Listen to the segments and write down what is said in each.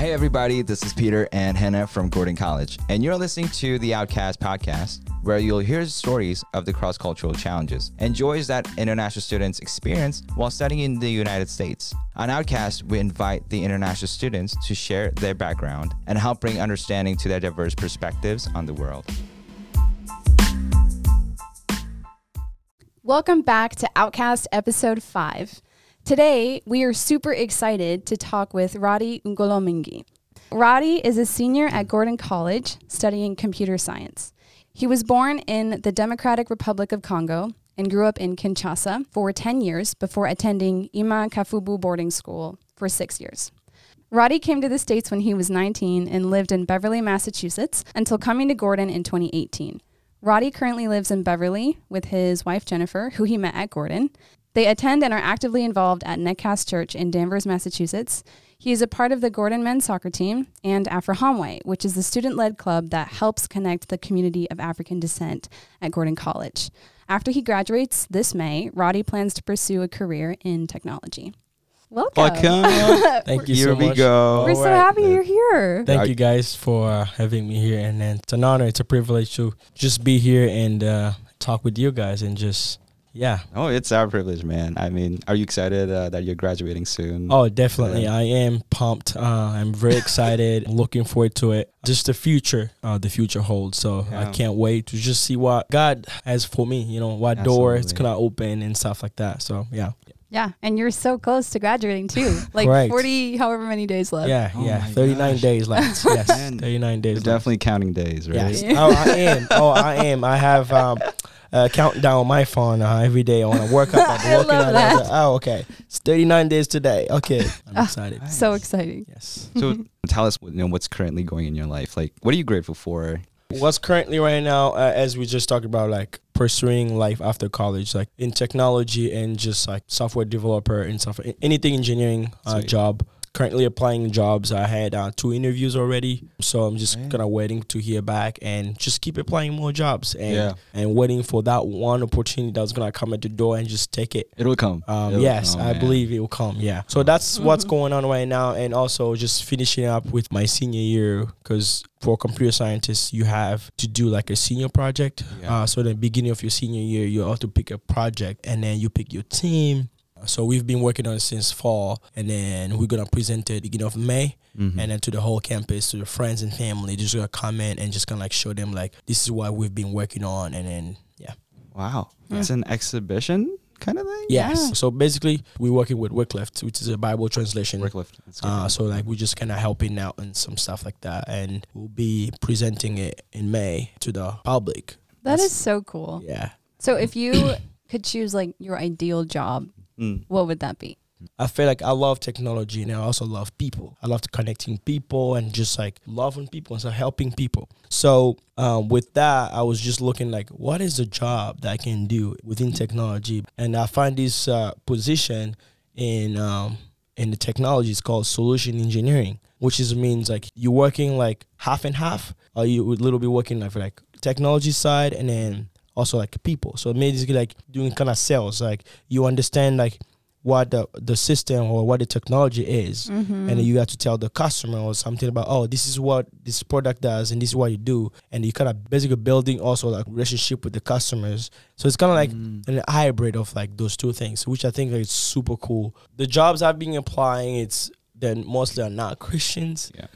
Hey, everybody, this is Peter and Hannah from Gordon College, and you're listening to the Outcast podcast, where you'll hear stories of the cross cultural challenges and joys that international students experience while studying in the United States. On Outcast, we invite the international students to share their background and help bring understanding to their diverse perspectives on the world. Welcome back to Outcast episode 5. Today, we are super excited to talk with Roddy Ngolomingi. Roddy is a senior at Gordon College studying computer science. He was born in the Democratic Republic of Congo and grew up in Kinshasa for 10 years before attending Ima Kafubu boarding school for six years. Roddy came to the States when he was 19 and lived in Beverly, Massachusetts until coming to Gordon in 2018. Roddy currently lives in Beverly with his wife Jennifer, who he met at Gordon, they attend and are actively involved at Netcast Church in Danvers, Massachusetts. He is a part of the Gordon men's soccer team and Afro which is the student led club that helps connect the community of African descent at Gordon College. After he graduates this May, Roddy plans to pursue a career in technology. Welcome. Welcome. Thank you here so we go. We're so happy you're here. Thank you guys for uh, having me here, and, and it's an honor. It's a privilege to just be here and uh, talk with you guys and just yeah. Oh, it's our privilege, man. I mean, are you excited uh, that you're graduating soon? Oh, definitely. Yeah. I am pumped. Uh, I'm very excited. looking forward to it. Just the future, uh, the future holds. So Yeah. I can't wait to just see what God has for me. You know, what door it's Absolutely. gonna open and stuff like that. So yeah, Yeah, and you're so close to graduating too. Like Correct. 40, however many days left. yeah, Oh yeah. 39 gosh. days left. Yes, Man, 39 days. You're left. definitely counting days, right? Yes. Oh, I am. Oh, I am. I have um, uh, countdown on my phone uh, every day. I want to work up. I I'm looking love at it. that. I was like, oh, okay. It's 39 days today. Okay. I'm Ah. excited. So exciting. Yes. So tell us, you know, what's currently going in your life. Like, what are you grateful for? What's currently right now, uh, as we just talked about, like pursuing life after college, like in technology and just like software developer and stuff, anything engineering uh, Sweet. job. Currently applying jobs. I had uh, two interviews already, so I'm just Right. kind of waiting to hear back and just keep applying more jobs and Yeah. and waiting for that one opportunity that's gonna come at the door and just take it. It'll come. Um, It'll yes, come, I man. believe it will come. Yeah. So that's what's Mhm. going on right now, and also just finishing up with my senior year because for computer scientists you have to do like a senior project. Yeah. Uh, so in the beginning of your senior year, you have to pick a project, and then you pick your team. So we've been working on it since fall, and then we're gonna present it beginning of May, Mhm. and then to the whole campus, to the friends and family. Just gonna comment and just gonna like show them like this is what we've been working on, and then yeah. wow, Yeah. it's an exhibition kind of thing. Yes. Yeah. So basically, we're working with Wycliffe, which is a Bible translation. Wycliffe. That's. Uh, so like we're just kind of helping out and some stuff like that, and we'll be presenting it in May to the public. That That's- is so cool. Yeah, So if you could choose like your ideal job, Mm. what would that be? I feel like I love technology and I also love people. I love connecting people and just like loving people and so helping people. So um, with that, I was just looking like, what is a job that I can do within technology? And I find this uh, position in um, in the technology is called solution engineering, which is means like you're working like half and half, or you would little bit working like for like technology side and then also like people. So basically like doing kind of sales, like you understand like what the the system or what the technology is Mm-hmm. and then you have to tell the customer or something about oh this is what this product does and this is what you do and you kind of basically building also like relationship with the customers so it's kind of like Mm. an hybrid of like those two things which i think is super cool the jobs i've been applying it's then mostly are not christians Yeah.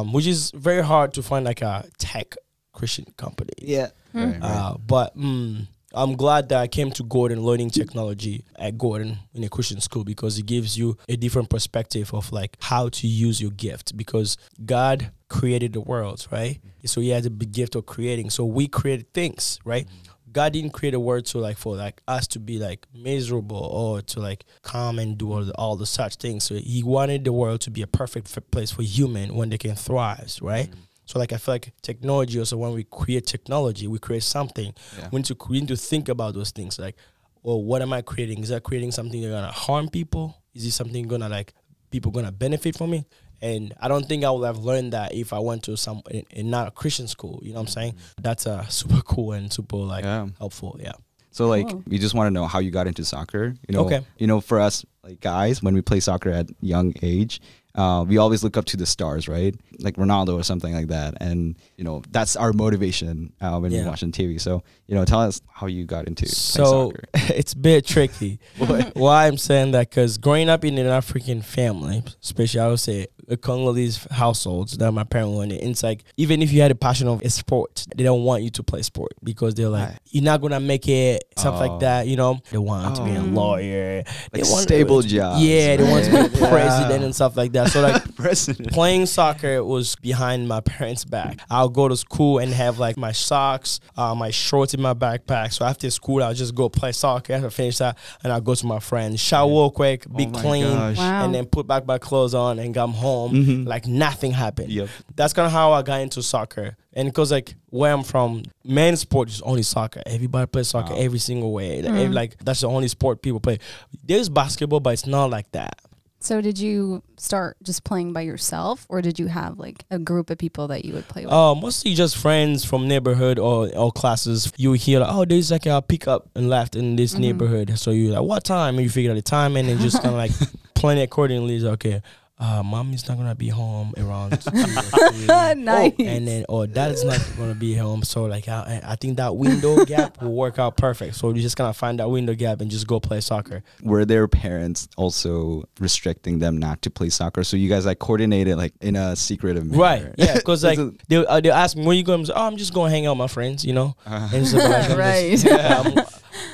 um, which is very hard to find like a tech christian company Yeah. Mm. Right, right. uh, but mm, I'm glad that I came to Gordon learning technology at Gordon in a Christian school because it gives you a different perspective of like how to use your gift because God created the world, right? So he has a big gift of creating. So we created things, right? God didn't create a world to like for like us to be like miserable or to like come and do all the, all the such things. So he wanted the world to be a perfect f- place for human when they can thrive, right? So like I feel like technology also when we create technology, we create something. Yeah. We need to we need to think about those things like, well, what am I creating? Is that creating something that's gonna harm people? Is this something gonna like people gonna benefit from it? And I don't think I would have learned that if I went to some in, in not a Christian school. You know what I'm saying? That's uh, super cool and super like Yeah. helpful. Yeah. So like Cool. we just want to know how you got into soccer. You know, Okay. you know, for us like guys, when we play soccer at young age, uh, we always look up to the stars, right? Like Ronaldo or something like that, and you know that's our motivation uh, when Yeah. we're watching TV. So you know, tell us how you got into So it's a bit tricky. Why I'm saying that? Because growing up in an African family, especially I would say a Congolese households that my parents were in, it's like even if you had a passion of a sport, they don't want you to play sport because they're like Right. you're not gonna make it, stuff Oh. like that. You know, they want to be a Oh. lawyer, Like they want stable jobs, Yeah, they want to be right? a president and stuff like that. So like President. playing soccer was behind my parents' back. I'll go to school and have like my socks, uh, my shorts in my backpack. So after school, I'll just go play soccer. After I finish that, and I'll go to my friends, shower quick, be Oh clean. Wow. and then put back my clothes on and come home Mhm. like nothing happened. Yep. That's kind of how I got into soccer. And because like where I'm from, men's sport is only soccer. Everybody plays soccer Wow. every single way. Mm. Every- Like that's the only sport people play. There's basketball, but it's not like that. So did you start just playing by yourself or did you have like a group of people that you would play with? Uh, mostly just friends from neighborhood or, or classes. You hear like, oh, there's like a pickup and left in this Mhm. neighborhood. So you like, what time? And you figure out the time and then just kind of like plan it accordingly. It's okay. Uh, mommy's not gonna be home around. two or three. Nice. Oh, and then or dad's not gonna be home. So like I, I think that window gap will work out perfect. So you just kind of find that window gap and just go play soccer. Were their parents also restricting them not to play soccer? So you guys like coordinated like in a secretive manner, Right. Yeah. Because like they uh, they ask me when you going. Oh, I'm just going to hang out with my friends. You know. a- uh, And it's like, I'm just- Right. yeah, I'm-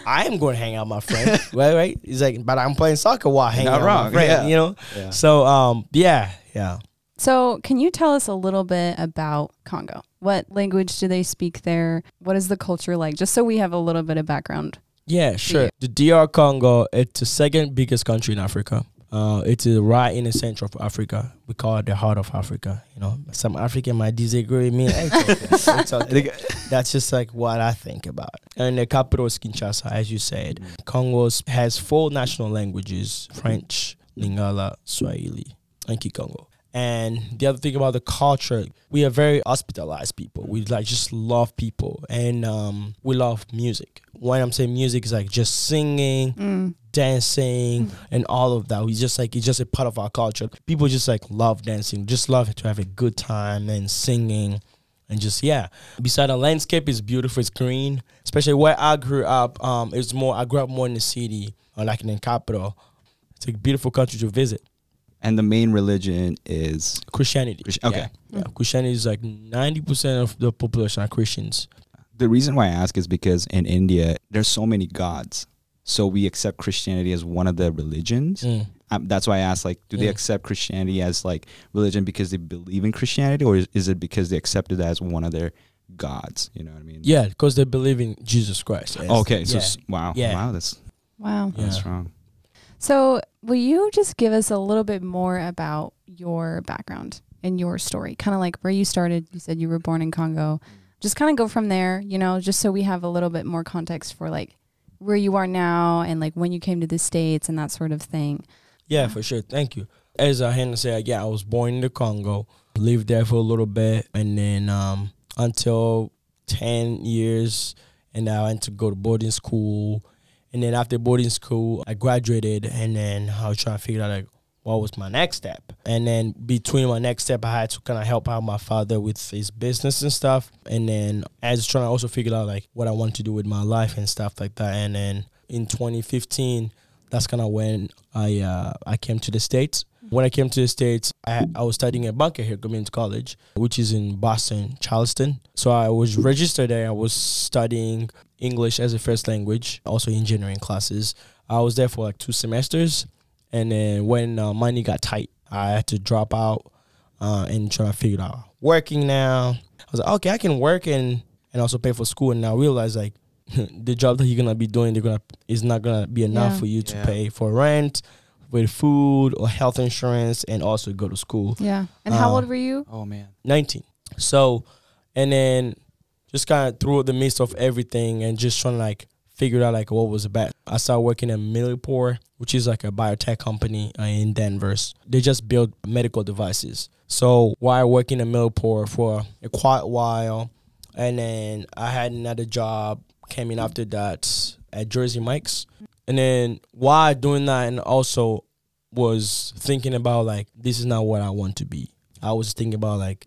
I am going to hang out with my friend, right? Right? He's like, but I'm playing soccer while hanging Not out wrong, with my friend, yeah. you know. yeah. So, um, yeah, yeah. So, can you tell us a little bit about Congo? What language do they speak there? What is the culture like? Just so we have a little bit of background. Yeah, sure. The DR Congo, it's the second biggest country in Africa. Uh, it is right in the center of Africa. We call it the heart of Africa. You know, some African might disagree with me. It's okay. It's okay. That's just like what I think about. And the capital is Kinshasa, as you said. Congo has four national languages: French, Lingala, Swahili, and Kikongo. And the other thing about the culture, we are very hospitalized people. We like just love people, and um, we love music. When I'm saying music, is like just singing, Mm. dancing, and all of that. We just like it's just a part of our culture. People just like love dancing, just love to have a good time and singing, and just yeah. Beside the landscape is beautiful, it's green. Especially where I grew up, um, it's more. I grew up more in the city, or like in the capital. It's a beautiful country to visit. And the main religion is Christianity. Christi- okay. Yeah. yeah. Christianity is like ninety percent of the population are Christians. the reason why I ask is because in India there's so many gods, so we accept Christianity as one of the religions. Mm. Um, that's why I asked, like, do they Mm. accept Christianity as like religion because they believe in Christianity, or is, is it because they accept it as one of their gods? You know what I mean? Yeah, because they believe in Jesus Christ. Yes. Okay. So Yeah. s- wow. Yeah. Wow. That's Wow. Yeah. that's strong. So, will you just give us a little bit more about your background and your story? Kind of like where you started. You said you were born in Congo. Just kind of go from there, you know, just so we have a little bit more context for like where you are now and like when you came to the States and that sort of thing. Yeah, for sure. Thank you. As I had to say, yeah, I was born in the Congo, lived there for a little bit, and then um, until 10 years, and I went to go to boarding school. And then after boarding school, I graduated, and then I was trying to figure out like what was my next step. And then between my next step, I had to kind of help out my father with his business and stuff. And then I was trying to also figure out like what I want to do with my life and stuff like that. And then in 2015, that's kind of when I uh, I came to the states. When I came to the states, I, I was studying at Bunker Hill Community College, which is in Boston, Charlestown. So I was registered there. I was studying English as a first language, also engineering classes. I was there for like two semesters, and then when uh, money got tight, I had to drop out uh, and try to figure out working now. I was like, okay, I can work and and also pay for school. And now I realize like the job that you're gonna be doing, they're gonna is not gonna be enough Yeah. for you to Yeah. pay for rent, with food or health insurance, and also go to school. Yeah. And how Uh, old were you? Oh man. 19. So, and then just kind of through the midst of everything and just trying to like figure out like what was the best. I started working at Millipore, which is like a biotech company uh, in Danvers. They just build medical devices. So while working at Millipore for a quite while, and then I had another job came in after that at Jersey Mike's. And then while doing that and also was thinking about like this is not what I want to be. I was thinking about like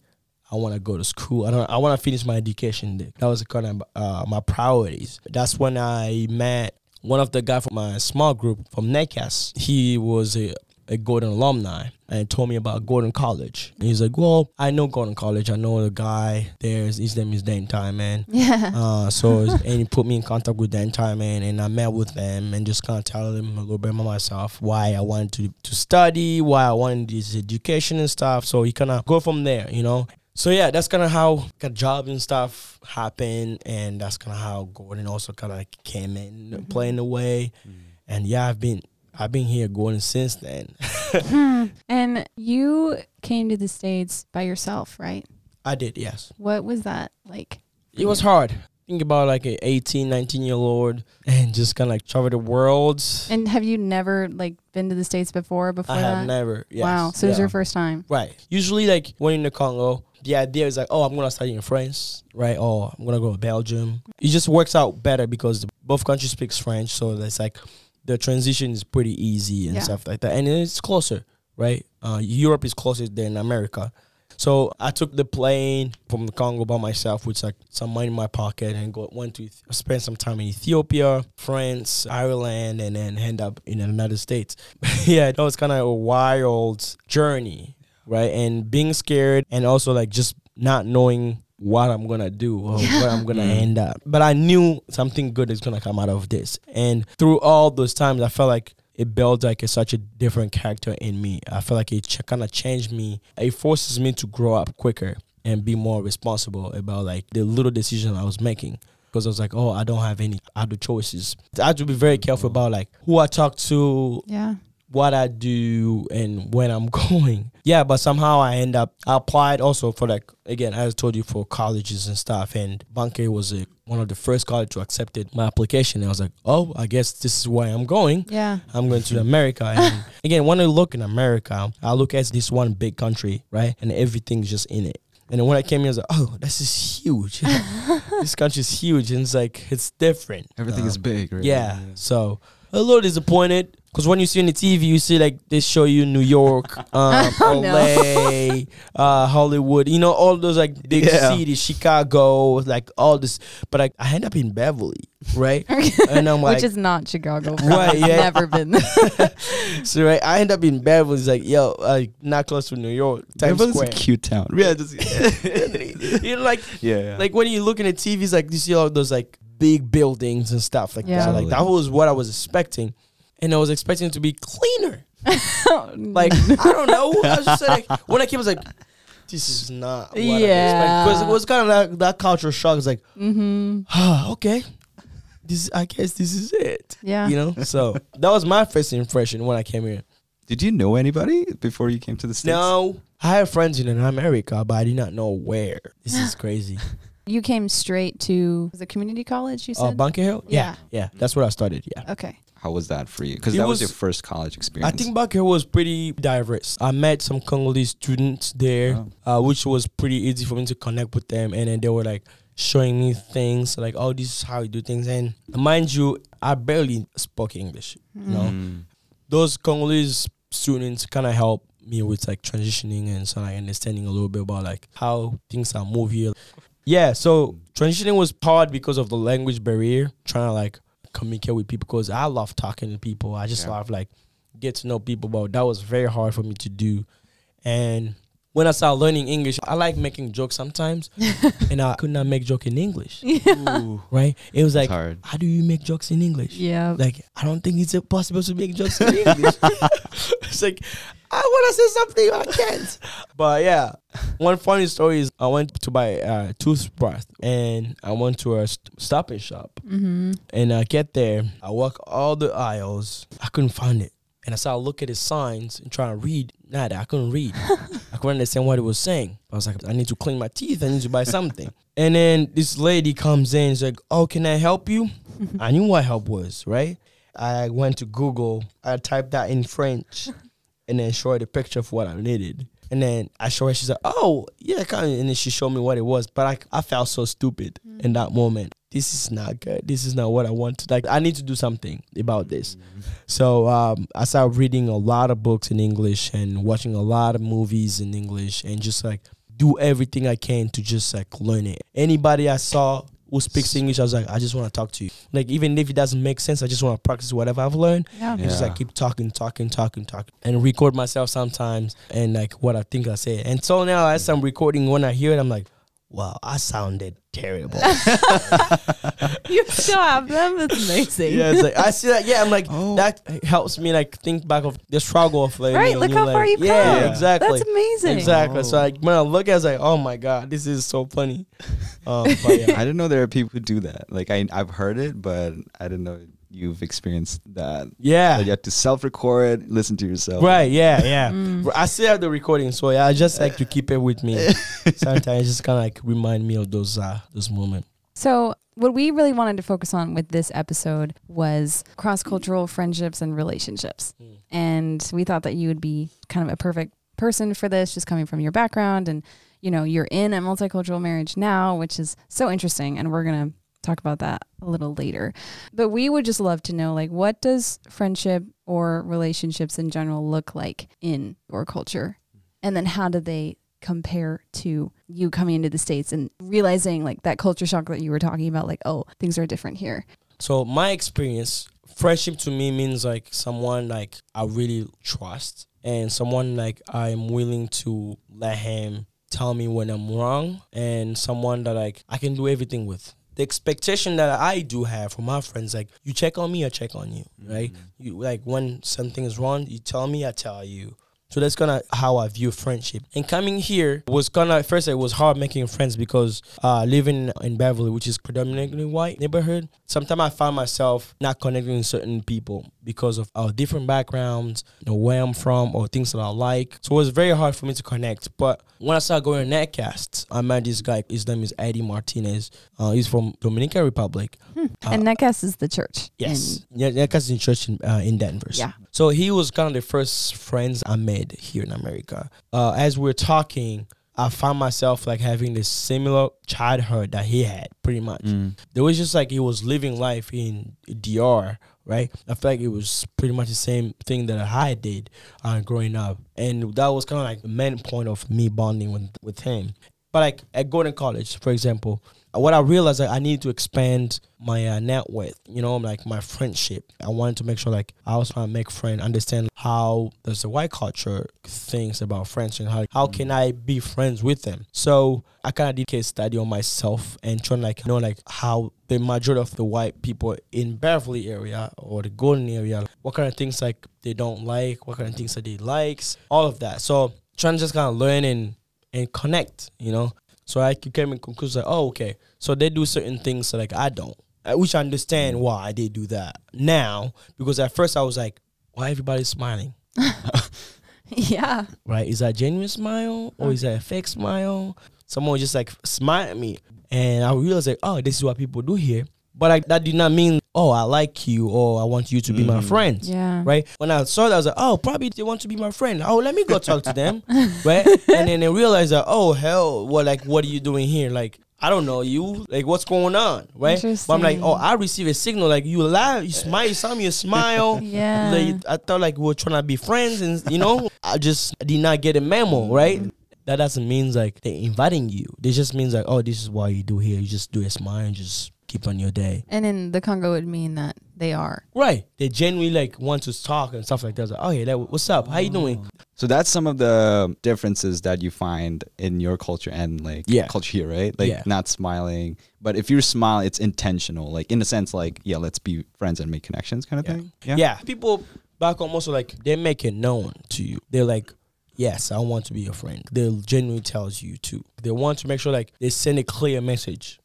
I want to go to school. I don't. I want to finish my education. That was kind of uh, my priorities. That's when I met one of the guy from my small group from NECAS. He was a a Gordon alumni and told me about Gordon College. And he's like, Well, I know Gordon College. I know the guy there. His name is Dan man. Yeah. Uh, so, and he put me in contact with Dan man, and I met with them and just kind of tell them a little bit about myself, why I wanted to, to study, why I wanted this education and stuff. So he kind of go from there, you know. So yeah, that's kind of how got jobs and stuff happened, and that's kind of how Gordon also kind of came in, mm-hmm. playing the way. Mm-hmm. And yeah, I've been I've been here Gordon since then. hmm. And you came to the States by yourself, right? I did, yes. What was that like? It was hard. Think about like an 18, 19 year old and just kind of like travel the world. And have you never like been to the States before? Before I that? have never. Yes. Wow. So yeah. it was your first time. Right. Usually, like when in the Congo, the idea is like, oh, I'm gonna study in France, right? Or I'm gonna go to Belgium. It just works out better because both countries speaks French, so it's like the transition is pretty easy and yeah. stuff like that, and it's closer, right? Uh, Europe is closer than America. So I took the plane from the Congo by myself with like some money in my pocket and go, went to spend some time in Ethiopia, France, Ireland, and then end up in the United States. yeah, that was kind of a wild journey, right? And being scared and also like just not knowing what I'm gonna do or where I'm gonna mm. end up. But I knew something good is gonna come out of this. And through all those times, I felt like it built like a, such a different character in me. I feel like it ch- kind of changed me. It forces me to grow up quicker and be more responsible about like the little decisions I was making. Because I was like, oh, I don't have any other choices. I had to be very careful about like who I talk to. Yeah what I do and when I'm going. Yeah, but somehow I end up I applied also for like again as I told you for colleges and stuff. And Bunker was a, one of the first college to accepted my application. And I was like, oh, I guess this is where I'm going. Yeah, I'm going to America. And again, when I look in America, I look at this one big country, right, and everything's just in it. And when I came here, I was like, oh, this is huge. this country is huge. And it's like, it's different. Everything um, is big, right? Yeah. yeah. So a little disappointed because when you see on the TV, you see like they show you New York, um, oh, LA, no. uh, Hollywood, you know, all those like big yeah. cities, Chicago, like all this. But I, I end up in Beverly, right? and I'm like, which is not Chicago. Right? Yeah, never been. so right, I end up in Beverly. It's like, yo, like not close to New York. Times Beverly's Square. a cute town. Yeah, just, you know, like yeah, yeah, like when you look at TV, it's like you see all those like big buildings and stuff like yeah. that. Like that was what I was expecting and I was expecting it to be cleaner. like I don't know. I was just like when I came, I was like, this is not what yeah. Because it was kind of that that cultural shock. It's like, mm-hmm. ah, okay, this I guess this is it. Yeah, you know. So that was my first impression when I came here. Did you know anybody before you came to the states? No, I have friends in America, but I did not know where. This is crazy. You came straight to the community college. You uh, said uh, Bunker Hill. Yeah. yeah, yeah, that's where I started. Yeah. Okay. How was that for you? Because that was, was, your first college experience. I think Bunker Hill was pretty diverse. I met some Congolese students there, oh. uh, which was pretty easy for me to connect with them. And then they were like showing me things like, oh, this is how you do things. And mind you, I barely spoke English. Mm. You know, mm. those Congolese students kind of helped me with like transitioning and so like understanding a little bit about like how things are moved here. Yeah, so transitioning was hard because of the language barrier, trying to like communicate with people because I love talking to people. I just yeah. love like get to know people, but that was very hard for me to do. And when I started learning English, I like making jokes sometimes, and I could not make joke in English. Yeah. Right? It was like, how do you make jokes in English? Yeah. Like I don't think it's possible to make jokes in English. it's like I want to say something, I can't. but yeah, one funny story is I went to buy a toothbrush and I went to a st- stop and shop. Mm-hmm. And I get there, I walk all the aisles, I couldn't find it. And I started looking at the signs and trying to read. Nada, I couldn't read. I couldn't understand what it was saying. I was like, I need to clean my teeth. I need to buy something. and then this lady comes in. She's like, Oh, can I help you? I knew what help was, right? I went to Google. I typed that in French and then show her the picture of what I needed. And then I show her, she's like, oh, yeah, kind of. And then she showed me what it was. But I, I felt so stupid mm. in that moment. this is not good. This is not what I want. To, like I need to do something about this. So um, I started reading a lot of books in English and watching a lot of movies in English and just like do everything I can to just like learn it. Anybody I saw who speaks English, I was like, I just want to talk to you. Like even if it doesn't make sense, I just want to practice whatever I've learned. Yeah. And just like keep talking, talking, talking, talking, and record myself sometimes and like what I think I say. And so now as I'm recording, when I hear it, I'm like, wow, I sounded terrible. You still have them? That's amazing. yeah, it's like I see that. Yeah, I'm like Oh. that helps me like think back of the struggle of like Right, you know, look how like, far you've yeah, come. exactly. That's amazing. Exactly. So Oh. like when I look at it, it's like, oh my god, this is so funny. Um, but yeah. I didn't know there are people who do that. Like I, I've heard it, but I didn't know you've experienced that. yeah. That you have to self-record, listen to yourself. Right, yeah, yeah. Mm. I still have the recording, so yeah, I just like to keep it with me. Sometimes just kind of like remind me of those uh those moments. So, what we really wanted to focus on with this episode was cross cultural friendships and relationships. Mm. And we thought that you would be kind of a perfect person for this, just coming from your background. And, you know, you're in a multicultural marriage now, which is so interesting. And we're going to talk about that a little later. But we would just love to know like, what does friendship or relationships in general look like in your culture? And then how do they compare to you coming into the states and realizing like that culture shock that you were talking about like oh things are different here So my experience, friendship to me means like someone like I really trust and someone like I'm willing to let him tell me when I'm wrong and someone that like I can do everything with. The expectation that I do have from my friends, like you check on me, I check on you, right? You like when something is wrong, you tell me, I tell you. So that's kind of how I view friendship. And coming here was kind of first it was hard making friends because uh, living in Beverly, which is predominantly white neighborhood, sometimes I found myself not connecting with certain people because of our different backgrounds, you know, where I'm from, or things that I like. So it was very hard for me to connect. But when I started going to Netcast, I met this guy. His name is Eddie Martinez. Uh, he's from Dominican Republic. Uh, and netcast is the church Yes, yeah, Netcast is in church in, uh, in Danvers. Yeah. So he was kind of the first friends I made here in America. Uh, as we are talking, I found myself like having this similar childhood that he had, pretty much. Mm. There was just like he was living life in DR, right? I feel like it was pretty much the same thing that I did uh, growing up, and that was kind of like the main point of me bonding with with him. But like at Gordon College, for example, what I realized like I needed to expand my uh, net with, you know, like my friendship. I wanted to make sure like I was trying to make friends, understand how does the white culture thinks about friends and how how can I be friends with them. So I kind of did case study on myself and trying like know like how the majority of the white people in Beverly area or the Gordon area, what kind of things like they don't like, what kind of things that they likes, all of that. So trying to just kind of learn and and connect, you know. So I came in conclusion like, oh, okay. So they do certain things that like I don't, uh, which I understand why they do that now. Because at first I was like, why everybody smiling, yeah right? Is that a genuine smile or is that a fake smile? Someone just like smile at me, and I realized like, oh, this is what people do here. But like that did not mean, oh, I like you or I want you to be my Mhm. friend yeah right? When I saw that, I was like, oh, probably they want to be my friend. Oh, let me go talk to them, right? And then they realized that, oh, hell, what like what are you doing here? Like, I don't know you. Like, what's going on, right? But I'm like, oh, I receive a signal. Like, you laugh, you smile, you saw me a smile. yeah Like, I thought like we were trying to be friends, and you know, I just did not get a memo, right? That doesn't mean like they're inviting you. It just means like, oh, this is why you do here. You just do a smile and just keep on your day. and in the congo would mean that they are Right. They genuinely like want to talk and stuff like that. It's Like, oh yeah, that, what's up? How you doing? So that's some of the differences that you find in your culture and like Yeah. culture here, right? Like Yeah. not smiling, but if you smile, it's intentional. Like in a sense, like yeah, let's be friends and make connections, kind of Yeah. thing. Yeah. People back home also like they make it known to you. They're like, yes, I want to be your friend. They genuinely tells you too. They want to make sure like they send a clear message.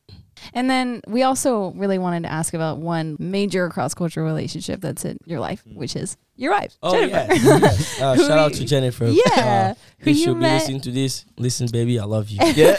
And then we also really wanted to ask about one major cross-cultural relationship that's in your life which is your wife Oh Jennifer. yeah. yes. Uh, shout out to Jennifer. yeah Uh, who if you she'll be met listening to this, listen, baby, I love you. Yeah.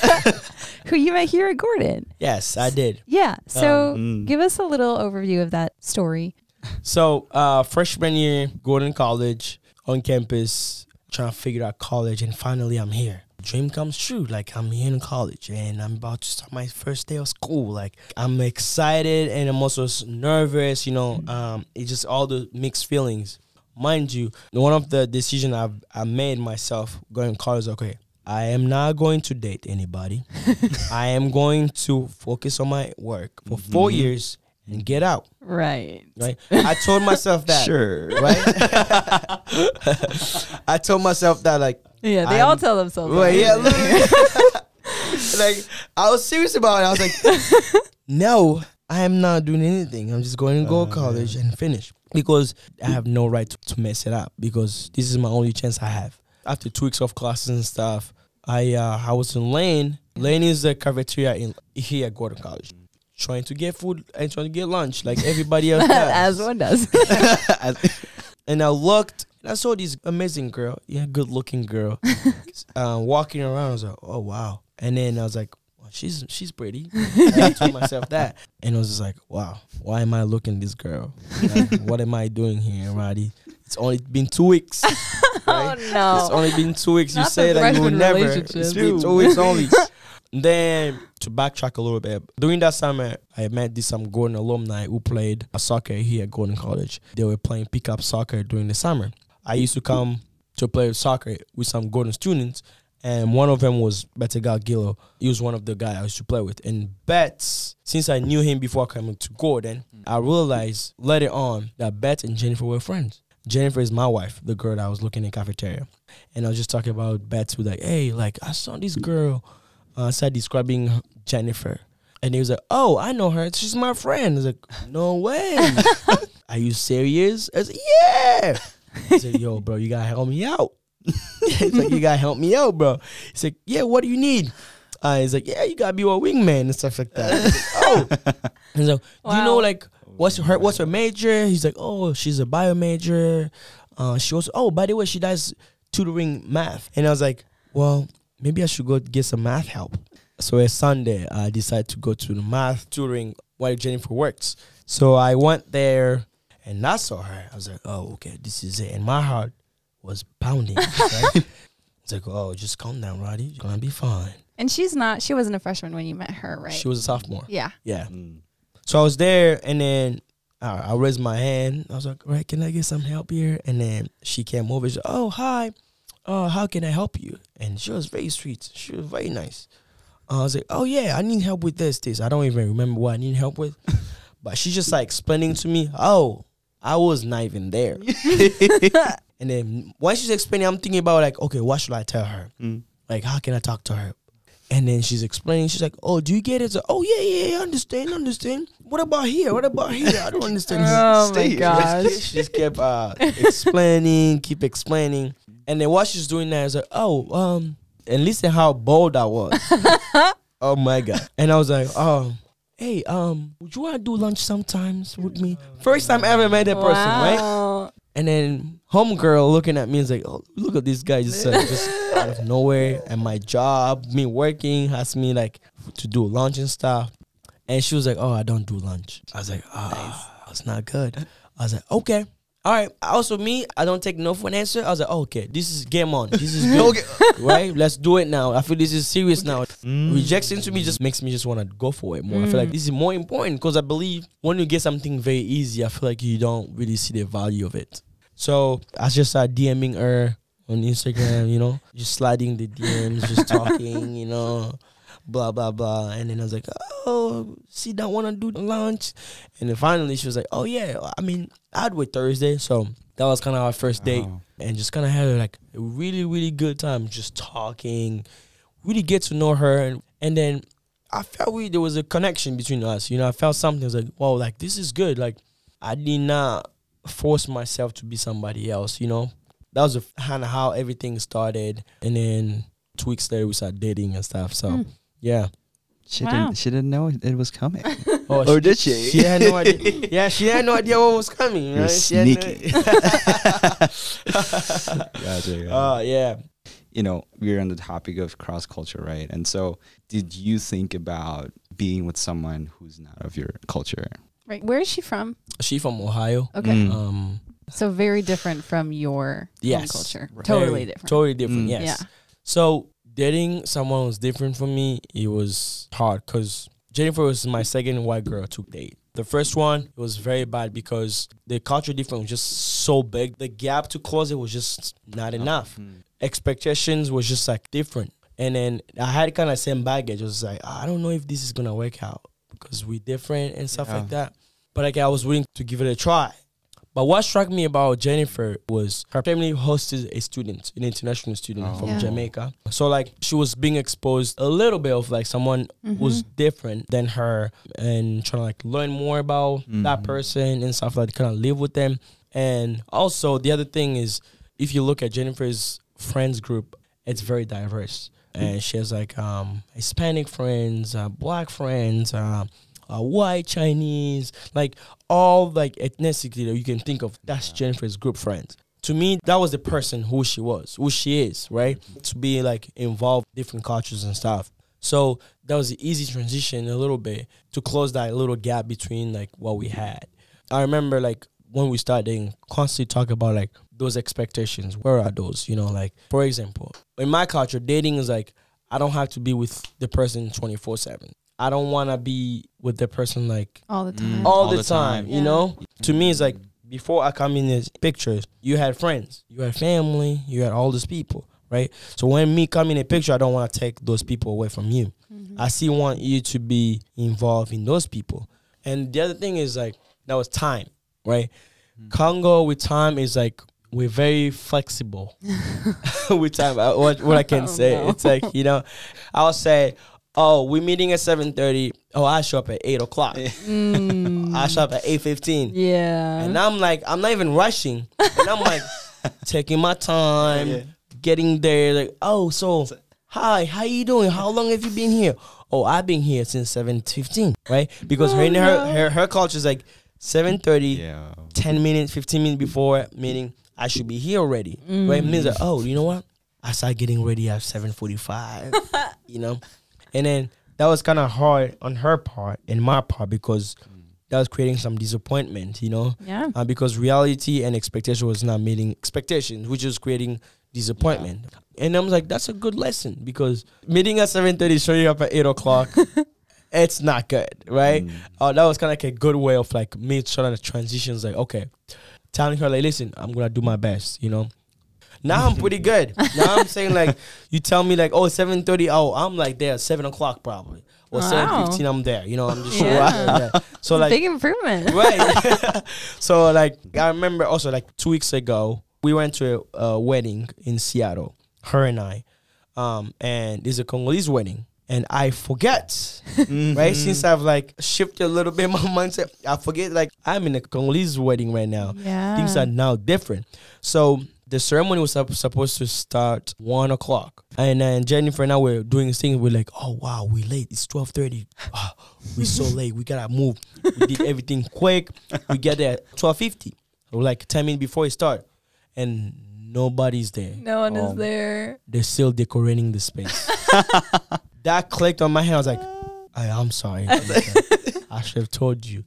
who you met here at gordon yes, I did. yeah so Um, Mm. give us a little overview of that story So uh, freshman year, Gordon College on campus, trying to figure out college, and finally I'm here. Dream comes true. Like I'm here in college and I'm about to start my first day of school. Like I'm excited and I'm also nervous. You know, um, it's just all the mixed feelings. Mind you, one of the decision I've I made myself going to college. Okay, I am not going to date anybody. I am going to focus on my work for 4 Mhm. years and get out. Right. Right? I told myself that. Sure. Right? I told myself that like Yeah, they I'm- all tell themselves. well, that. yeah, look. like I was serious about it. I was like, no, I am not doing anything. I'm just going to go Uh, to college and finish because I have no right to, to mess it up because this is my only chance I have. After two weeks of classes and stuff, I uh, I was in Lane. Lane is the cafeteria in here at Gordon College. Trying to get food and trying to get lunch like everybody else As does. one does. And I looked and I saw this amazing girl, yeah, good looking girl, uh, walking around. I was like, oh wow. And then I was like, well, she's she's pretty. I told myself that, and I was just like, wow, why am I looking at this girl? Like, what am I doing here, Roddy? It's only been two weeks. oh no! It's only been two weeks. You Not say that you will never. relationship. It's been two weeks only. Then to backtrack a little bit, during that summer, I met this some Gordon alumni who played soccer here at Gordon College. They were playing pickup soccer during the summer. I used to come to play soccer with some Gordon students, and one of them was Bettegal Gillo. He was one of the guys I used to play with. And Betts, since I knew him before coming to Gordon, mm. I realized later on that Bet and Jennifer were friends. Jennifer is my wife, the girl that I was looking in cafeteria. And I was just talking about Betts with like, hey, like I saw this girl. Uh, I started describing Jennifer. And he was like, oh, I know her. She's my friend. I was like, no way. Are you serious? I was like, yeah. He said, yo, bro, you gotta help me out. He's like, you gotta help me out, bro. He's like, yeah, what do you need? Uh, he's like, yeah, you gotta be a wingman and stuff like that. Like, oh. He's like, do you know like what's her what's her major? He's like, oh, she's a bio major. Uh, she also, oh, by the way, she does tutoring math. And I was like, well, maybe I should go get some math help. So a Sunday, I decided to go to the math tutoring while Jennifer works. So I went there and I saw her. I was like, oh, okay, this is it. And my heart was pounding. Right? It's like, oh, just calm down, Roddy. You're gonna be fine. And she's not. She wasn't a freshman when you met her, right? She was a sophomore. yeah. Yeah. Mm. So I was there, and then I raised my hand. I was like, "Right, can I get some help here?" And then she came over. She said, "Oh, hi. Uh, how can I help you?" And she was very sweet. She was very nice. I was like, "Oh yeah, I need help with this, this." I don't even remember what I need help with, but she's just like explaining to me. Oh, I was not even there. and then when she's explaining, I'm thinking about like, okay, what should I tell her? Mm. Like, how can I talk to her? And then she's explaining. She's like, "Oh, do you get it?" Oh yeah, yeah, yeah, understand, understand. What about here? What about here? I don't understand. Oh Stay my here. gosh. she just kept uh, explaining, keep explaining, and then what she's doing now is like, "Oh, um," and listen how bold I was. oh my god! And I was like, "Oh, hey, um, would you want to do lunch sometimes with me?" First time I ever met that person, right? And then homegirl looking at me is like, oh, look at this guy just, uh, just out of nowhere. And my job, me working, asked me like to do lunch and stuff. And she was like, oh, I don't do lunch. I was like, oh, that's not good. I was like, okay. All right. Also, me, I don't take no for an answer. I was like, oh, okay, this is game on. This is good. right? Let's do it now. I feel this is serious now. Mm. Rejection to me just makes me just want to go for it more. I feel like this is more important because I believe when you get something very easy, I feel like you don't really see the value of it. So I just started DMing her on Instagram, you know, just sliding the DMs, just talking, you know, blah blah blah. And then I was like, oh, she don't want to do the lunch. And then finally she was like, oh yeah, I mean, I'd wait Thursday. So that was kind of our first date Wow. and just kind of had like a really really good time just talking really get to know her and, and then i felt we there was a connection between us you know i felt something I was like whoa like this is good like i did not force myself to be somebody else you know that was kind of how everything started and then two weeks later we started dating and stuff so Mm. Yeah She Wow. didn't. She didn't know it was coming. oh, or did she? she had no idea yeah she had no idea what was coming You're right? She had no- sneaky. gotcha. gotcha. uh yeah you know, we're on the topic of cross culture, right? And so, did you think about being with someone who's not of your culture? Right. Where is she from? she from ohio Okay. Mm. um So very different from your Yes. culture. Right. Totally Very- different. Totally different. Mm. Yes. Yeah. So dating someone who's different from me, it was hard because Jennifer was my second white girl to date. The first one it was very bad because the culture difference was just so big. The gap to close it was just not enough. Hmm. Expectations was just like different. And then I had kind of same baggage. I was like, I don't know if this is gonna work out because we're different and stuff Yeah. like that. But like I was willing to give it a try. But what struck me about Jennifer was her family hosted a student, an international student Oh. from Yeah. Jamaica. So like she was being exposed a little bit of like someone who's different than her and trying to like learn more about that Mhm. person and stuff like kind of live with them. And also the other thing is if you look at Jennifer's friends group, it's very diverse. And she has like um Hispanic friends, uh, black friends, uh, uh, white Chinese, like all like ethnicity that you can think of. That's Jennifer's group friends. To me, that was the person who she was, who she is, right? To be like involved different cultures and stuff. So that was an easy transition a little bit to close that little gap between like what we had. I remember like when we started constantly talk about like those expectations. Where are those? You know, like for example, in my culture, dating is like I don't have to be with the person twenty four seven. I don't want to be with the person like all the time. Mm. all, All the, the time, time. You Yeah. know, to me, it's like before I come in these pictures, you had friends, you had family, you had all these people, right? So when me come in a picture, I don't want to take those people away from you. Mm-hmm. I still want you to be involved in those people. And the other thing is like that was time, right? Congo with time is like we're very flexible with time. What what I can Oh, say, no. it's like you know, I'll say, oh, we're meeting at seven thirty. Oh, I show up at eight o'clock. Mm. I show up at eight fifteen. yeah. And I'm like, I'm not even rushing. And I'm like taking my time, Yeah. getting there. Like, oh, so hi, how you doing? How long have you been here? Oh, I've been here since seven fifteen, right? Because her, Oh, her, no. her her culture is like seven thirty, Yeah. 10 minutes, fifteen minutes before, meaning I should be here already. Right? Means that oh, you know what? I start getting ready at seven forty five. you know, and then that was kind of hard on her part and my part because that was creating some disappointment. You know, yeah. uh, because reality and expectation was not meeting expectations, which was creating disappointment. And I was like, that's a good lesson because meeting at seven thirty, showing up at eight o'clock, it's not good, right? Mm. Uh, that was kind of like a good way of like me trying to transitions. Like, okay, telling her like, listen, I'm gonna do my best, you know. Now I'm pretty good. Now I'm saying like, you tell me like, oh, 7.30, oh, I'm like there seven o'clock probably, or Wow. seven fifteen, I'm there. You know, I'm just Yeah. yeah. So like, Big improvement. right. so like I remember also like two weeks ago we went to a, a wedding in Seattle, her and I, um, and it's a Congolese wedding, and I forget, Mm-hmm. right? Since I've like shifted a little bit my mindset, I forget like I'm in a Congolese wedding right now. Yeah. Things are now different. So the ceremony was supposed to start one o'clock, and then Jennifer and I were doing things. We're like, "Oh wow, we're late. It's twelve thirty. Oh, we so late. We gotta move." We did everything quick. We get there at twelve fifty, like ten minutes before it start, and nobody's there. no one is Um, there. They're still decorating the space. that clicked on my head. I was like, "I'm sorry. I should have told you."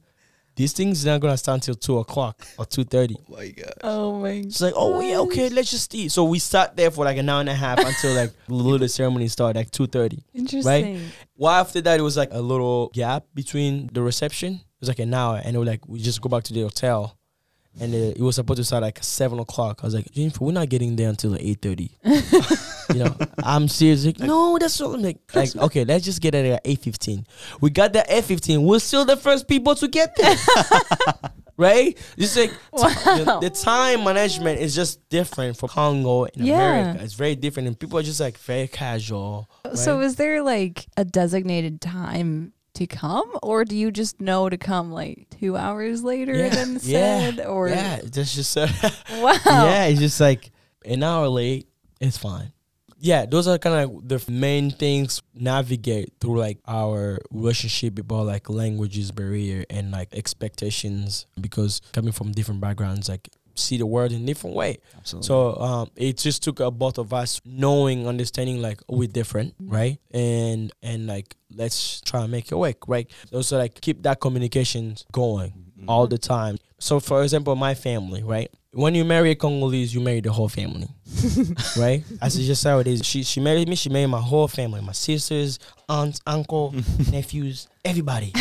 This thing's not gonna start until two o'clock or two thirty. Oh my god. Oh my. Gosh. It's like, oh yeah, okay, let's just eat. So we sat there for like an hour and a half until like the little ceremony started, like two thirty. Interesting. Right. Well, after that, it was like a little gap between the reception. It was like an hour, and it was like we just go back to the hotel, and uh, it was supposed to start like seven o'clock. I was like, Jennifer, we're not getting there until eight thirty. you know, I'm serious. Like, no, that's so. I'm like, like, okay, let's just get there at eight fifteen. We got there at eight fifteen. We're still the first people to get there. right? Just like t- the, Wow. the time management is just different for Congo and Yeah. America. It's very different, and people are just like very casual. So right? is there like a designated time to come, or do you just know to come like two hours later Yeah, than yeah, said? Or yeah, that's just uh, wow. yeah, it's just like an hour late. It's fine. Yeah, those are kind of the main things navigate through like our relationship about like languages barrier and like expectations because coming from different backgrounds, like see the world in different way. Absolutely. So um, it just took uh, both of us knowing, understanding like we're different, right? And and like let's try and make it work, right? Also like keep that communication going all mm-hmm. the time. So for example, my family, right? When you marry a Congolese, you marry the whole family. right? Said, just how it is. She she married me. She married my whole family, my sisters, aunts, uncle, nephews, everybody.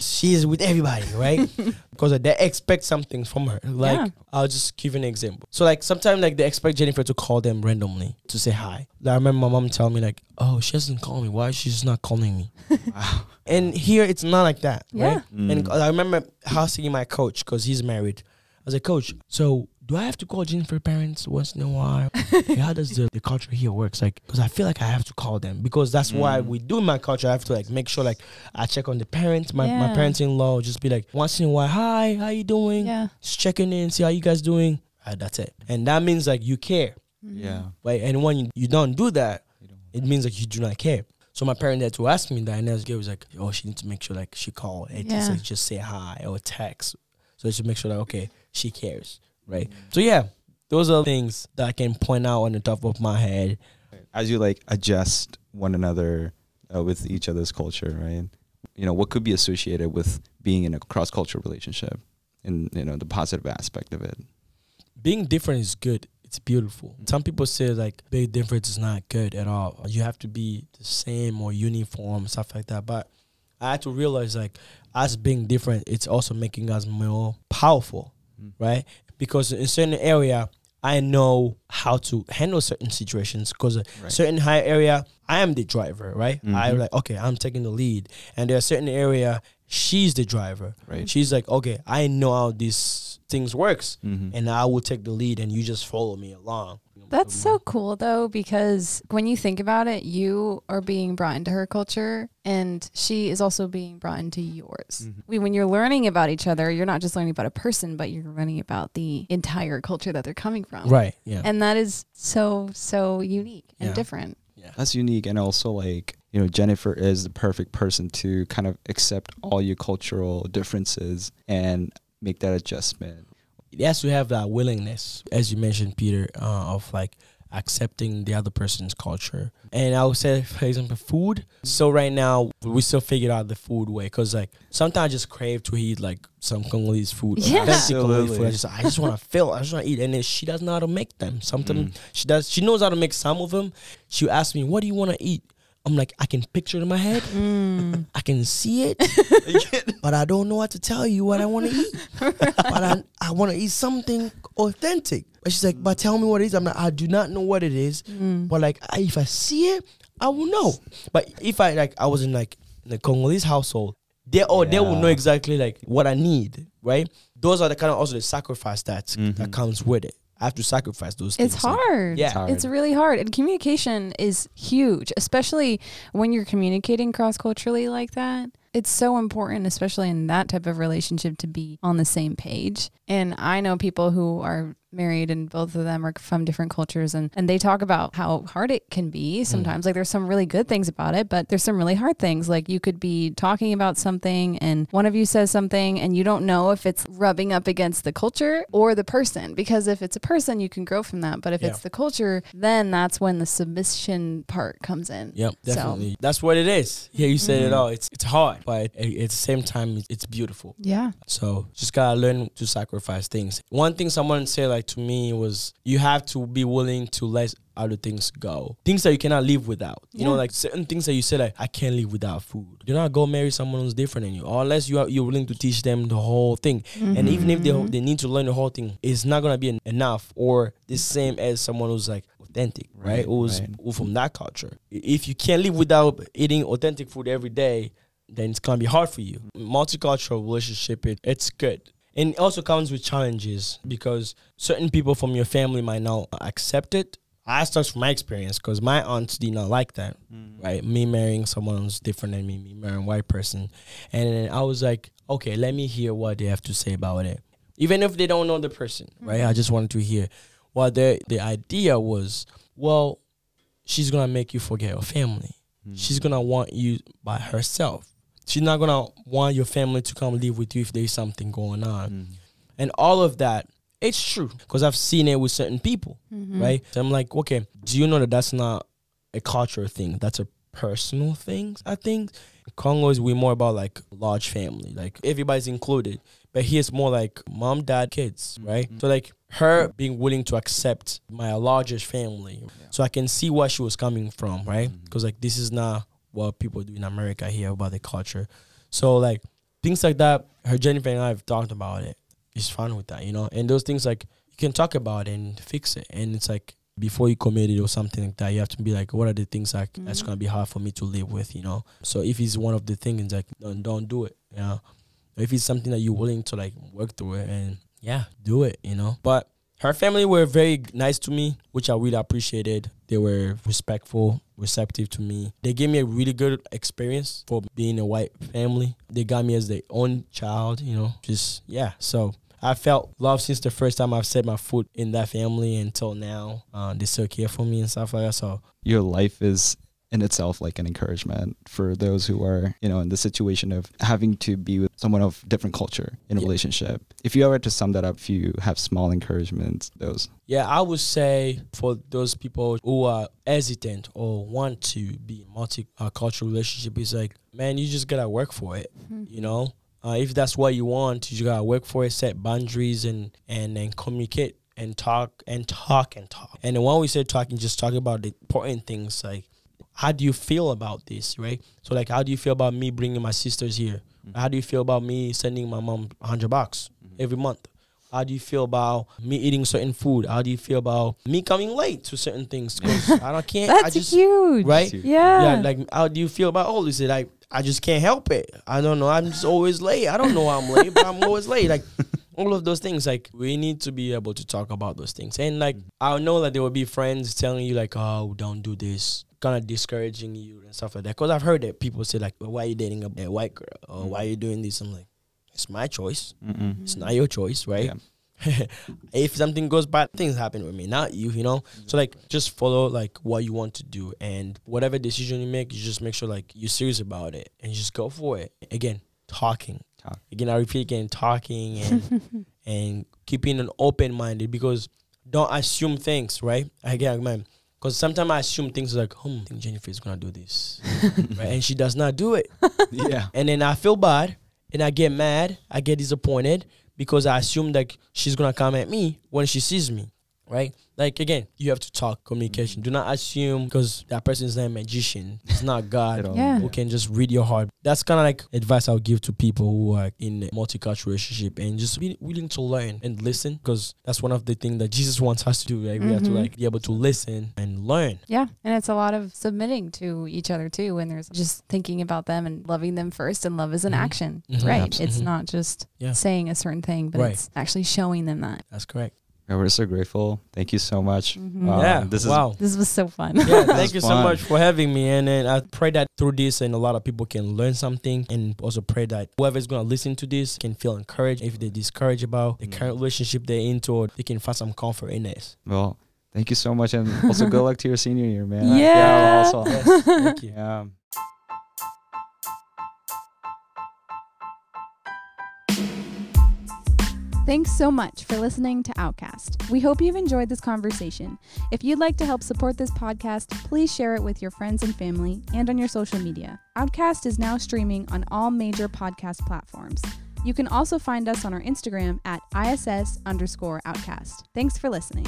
she is with everybody, right? Because they expect something from her. Like Yeah. I'll just give you an example. So like sometimes like they expect Jennifer to call them randomly to say hi. Like, I remember my mom telling me like, "Oh, she doesn't call me. Why is she just not calling me?" Wow. And here it's not like that, Yeah. right? Mm. And I remember asking my coach because he's married. I was like, Coach, so do I have to call Jennifer parents once in a while? How does the, the culture here works? Like, because I feel like I have to call them because that's why Mm. we do my culture. I have to like make sure like I check on the parents, my, my parents in law, just be like once in a while, hi, how you doing? Yeah. Just checking in, see how you guys doing. That's it, and that means like you care, Yeah. right? And when you, you don't do that, it means like you do not care. So my parent had to ask me that, and as girl was like, "Oh, she needs to make sure like she call and just, Yeah. like, just say hi or text, so she make sure that okay, she cares, right? So yeah, those are things that I can point out on the top of my head. As you like adjust one another uh, with each other's culture, right? You know, what could be associated with being in a cross cultural relationship and, you know, the positive aspect of it? Being different is good. It's beautiful. Some people say like big difference is not good at all. You have to be the same or uniform, stuff like that. But I had to realize like us being different, it's also making us more powerful. Mm. right? Because in certain area, I know how to handle certain situations. Because Right. certain high area, I am the driver, right? I'm Mhm. like, okay, I'm taking the lead, and there are certain area, she's the driver. Right. She's like, okay, I know how these things works, Mm-hmm. and I will take the lead, and you just follow me along. That's so cool though, because when you think about it, you are being brought into her culture and she is also being brought into yours. Mhm. We, when you're learning about each other, you're not just learning about a person, but you're learning about the entire culture that they're coming from. right. Yeah. And that is so, so unique and Yeah. different. yeah. That's unique. And also, like, you know, Jennifer is the perfect person to kind of accept all your cultural differences and make that adjustment. it has to have that willingness, as you mentioned, Peter, uh, of like accepting the other person's culture. And I would say, for example, food. So right now, we still figured out the food way because like sometimes I just crave to eat like some Congolese food, Yeah. Congolese Absolutely. food. I just, I just want to feel, I just want to eat. And then she doesn't know how to make them. Sometimes Mm. she does, she knows how to make some of them. She asked me, "What do you want to eat?" I'm like, I can picture it in my head. Mm. I can see it, but I don't know what to tell you what I want to eat. but I, I want to eat something authentic. But she's like, but tell me what it is. I'm like, I do not know what it is. Mm. But like, I, if I see it, I will know. But if I like, I was in like in the Congolese household, they oh they will know exactly like what I need, right? Those are the kind of also the sacrifice that that Mhm. comes with it. I have to sacrifice those things. It's like- hard. Yeah. It's hard. It's really hard. And communication is huge, especially when you're communicating cross culturally like that. It's so important, especially in that type of relationship, to be on the same page. And I know people who are married and both of them are from different cultures and, and they talk about how hard it can be sometimes. Like there's some really good things about it, but there's some really hard things. Like you could be talking about something and one of you says something and you don't know if it's rubbing up against the culture or the person. Because if it's a person, you can grow from that. But if Yeah. it's the culture, then that's when the submission part comes in. Yep, So- definitely. That's what it is. Yeah, you said it Mhm. all. It's it's hard, but at, at the same time, it's, it's beautiful. Yeah. So just gotta learn to sacrifice things. One thing someone said like to me was you have to be willing to let other things go. Things that you cannot live without. You know, like certain things that you say like I can't live without food. Do not go marry someone who's different than you, or unless you are you're willing to teach them the whole thing. And even if they Mhm. they need to learn the whole thing, it's not gonna be en- enough or the same as someone who's like authentic, right? Right, Who's right. who from that culture. If you can't live without eating authentic food every day, then it's gonna be hard for you. Multicultural relationship, it, it's good. And it also comes with challenges because certain people from your family might not accept it. I start from my experience because my aunts did not like that, mm. right? Me marrying someone who's different than me, me marrying a white person. And then I was like, okay, let me hear what they have to say about it. Even if they don't know the person, mm. right? I just wanted to hear. Well, the, the idea was, well, she's to make you forget your family mm. she's gonna want you by herself. She's not gonna want your family to come live with you if there's something going on. Mm. And all of that, it's true because I've seen it with certain people, Mhm. right? So I'm like, okay, do you know that that's not a cultural thing? That's a personal things. I think Congo is way more about like large family, like everybody's included. But here's more like mom, dad, kids, right? Mhm. So like her being willing to accept my largest family, so I can see where she was coming from, right? Because like this is not what people do in America here about the culture. So like things like that, her Jennifer and I have talked about it. It's fun with that, you know. And those things like you can talk about it and fix it. And it's like before you commit it or something like that, you have to be like, what are the things like that's Mhm. gonna be hard for me to live with, you know? So if it's one of the things, like don't don't do it, you know. If it's something that you're willing to like work through it and yeah, do it, you know. But her family were very nice to me, which I really appreciated. They were respectful, receptive to me. They gave me a really good experience for being a white family. They got me as their own child, you know. Just yeah. So I felt love since the first time I've set my foot in that family until now. Uh, they still care for me and stuff like that. So your life is in itself like an encouragement for those who are you know in the situation of having to be with someone of different culture in a Yeah. relationship if you were to sum that up if you have small encouragements those Yeah, I would say for those people who are hesitant or want to be in multicultural relationship, it's like, man, you just gotta work for it. You know, uh, if that's what you want, you gotta work for it, set boundaries, and and then communicate and talk and talk and talk. And then when we say talking, just talk about the important things like. How do you feel about this, right? So, like, how do you feel about me bringing my sisters here? Mm-hmm. How do you feel about me sending my mom hundred bucks mm-hmm. every month? How do you feel about me eating certain food? How do you feel about me coming late to certain things? 'Cause I don't can't. I That's just huge. right. Yeah. Yeah, like how do you feel about all this? Like I just can't help it. I don't know. I'm just always late. I don't know why I'm late, but I'm always late. Like all of those things. Like we need to be able to talk about those things. And like mm-hmm. I know that there will be friends telling you like, oh, don't do this, kind of discouraging you and stuff like that. Because I've heard that people say like, well, why are you dating a, a white girl or mm-hmm. why are you doing this? I'm like, it's my choice. Mm-mm. It's not your choice, right? if something goes bad, things happen with me, not you, you know? Mm-hmm. So like just follow like what you want to do and whatever decision you make, you just make sure like you're serious about it and just go for it. Again, talking. Talk. Again, I repeat again, talking and and keeping an open minded because don't assume things, right? Again, man. Because sometimes I assume things like, hmm, I think Jennifer is gonna do this. right? And she does not do it. yeah And then I feel bad and I get mad, I get disappointed because I assume like she's gonna come at me when she sees me. Right? Like again, you have to talk communication. Do not assume because that person is not a magician. It's not God. Yeah. who can just read your heart. That's kind of like advice I'll give to people who are in a multicultural relationship and just be willing to learn and listen because that's one of the things that Jesus wants us to do. Right? We have to Mhm. like be able to listen and learn. Yeah. And it's a lot of submitting to each other too. When there's just thinking about them and loving them first. And love is an Mhm. action, Mhm. right? Abs- It's not just Yeah. saying a certain thing, but Right. it's actually showing them that. That's correct. Yeah, we're so grateful thank you so much Mhm. Um, yeah. this is- wow. This was so fun. yeah, thank is you so much for having me. And then I pray that through this, and a lot of people can learn something, and also pray that whoever's gonna listen to this can feel encouraged. If they're discouraged about the Mm. current relationship they're into, or they can find some comfort in this. well thank you so much and also good luck to your senior year man Yeah. also Yes, thank you. yeah Thanks so much for listening to Outcast. We hope you've enjoyed this conversation. If you'd like to help support this podcast, please share it with your friends and family and on your social media. Outcast is now streaming on all major podcast platforms. You can also find us on our Instagram at ISS underscore Outcast. Thanks for listening.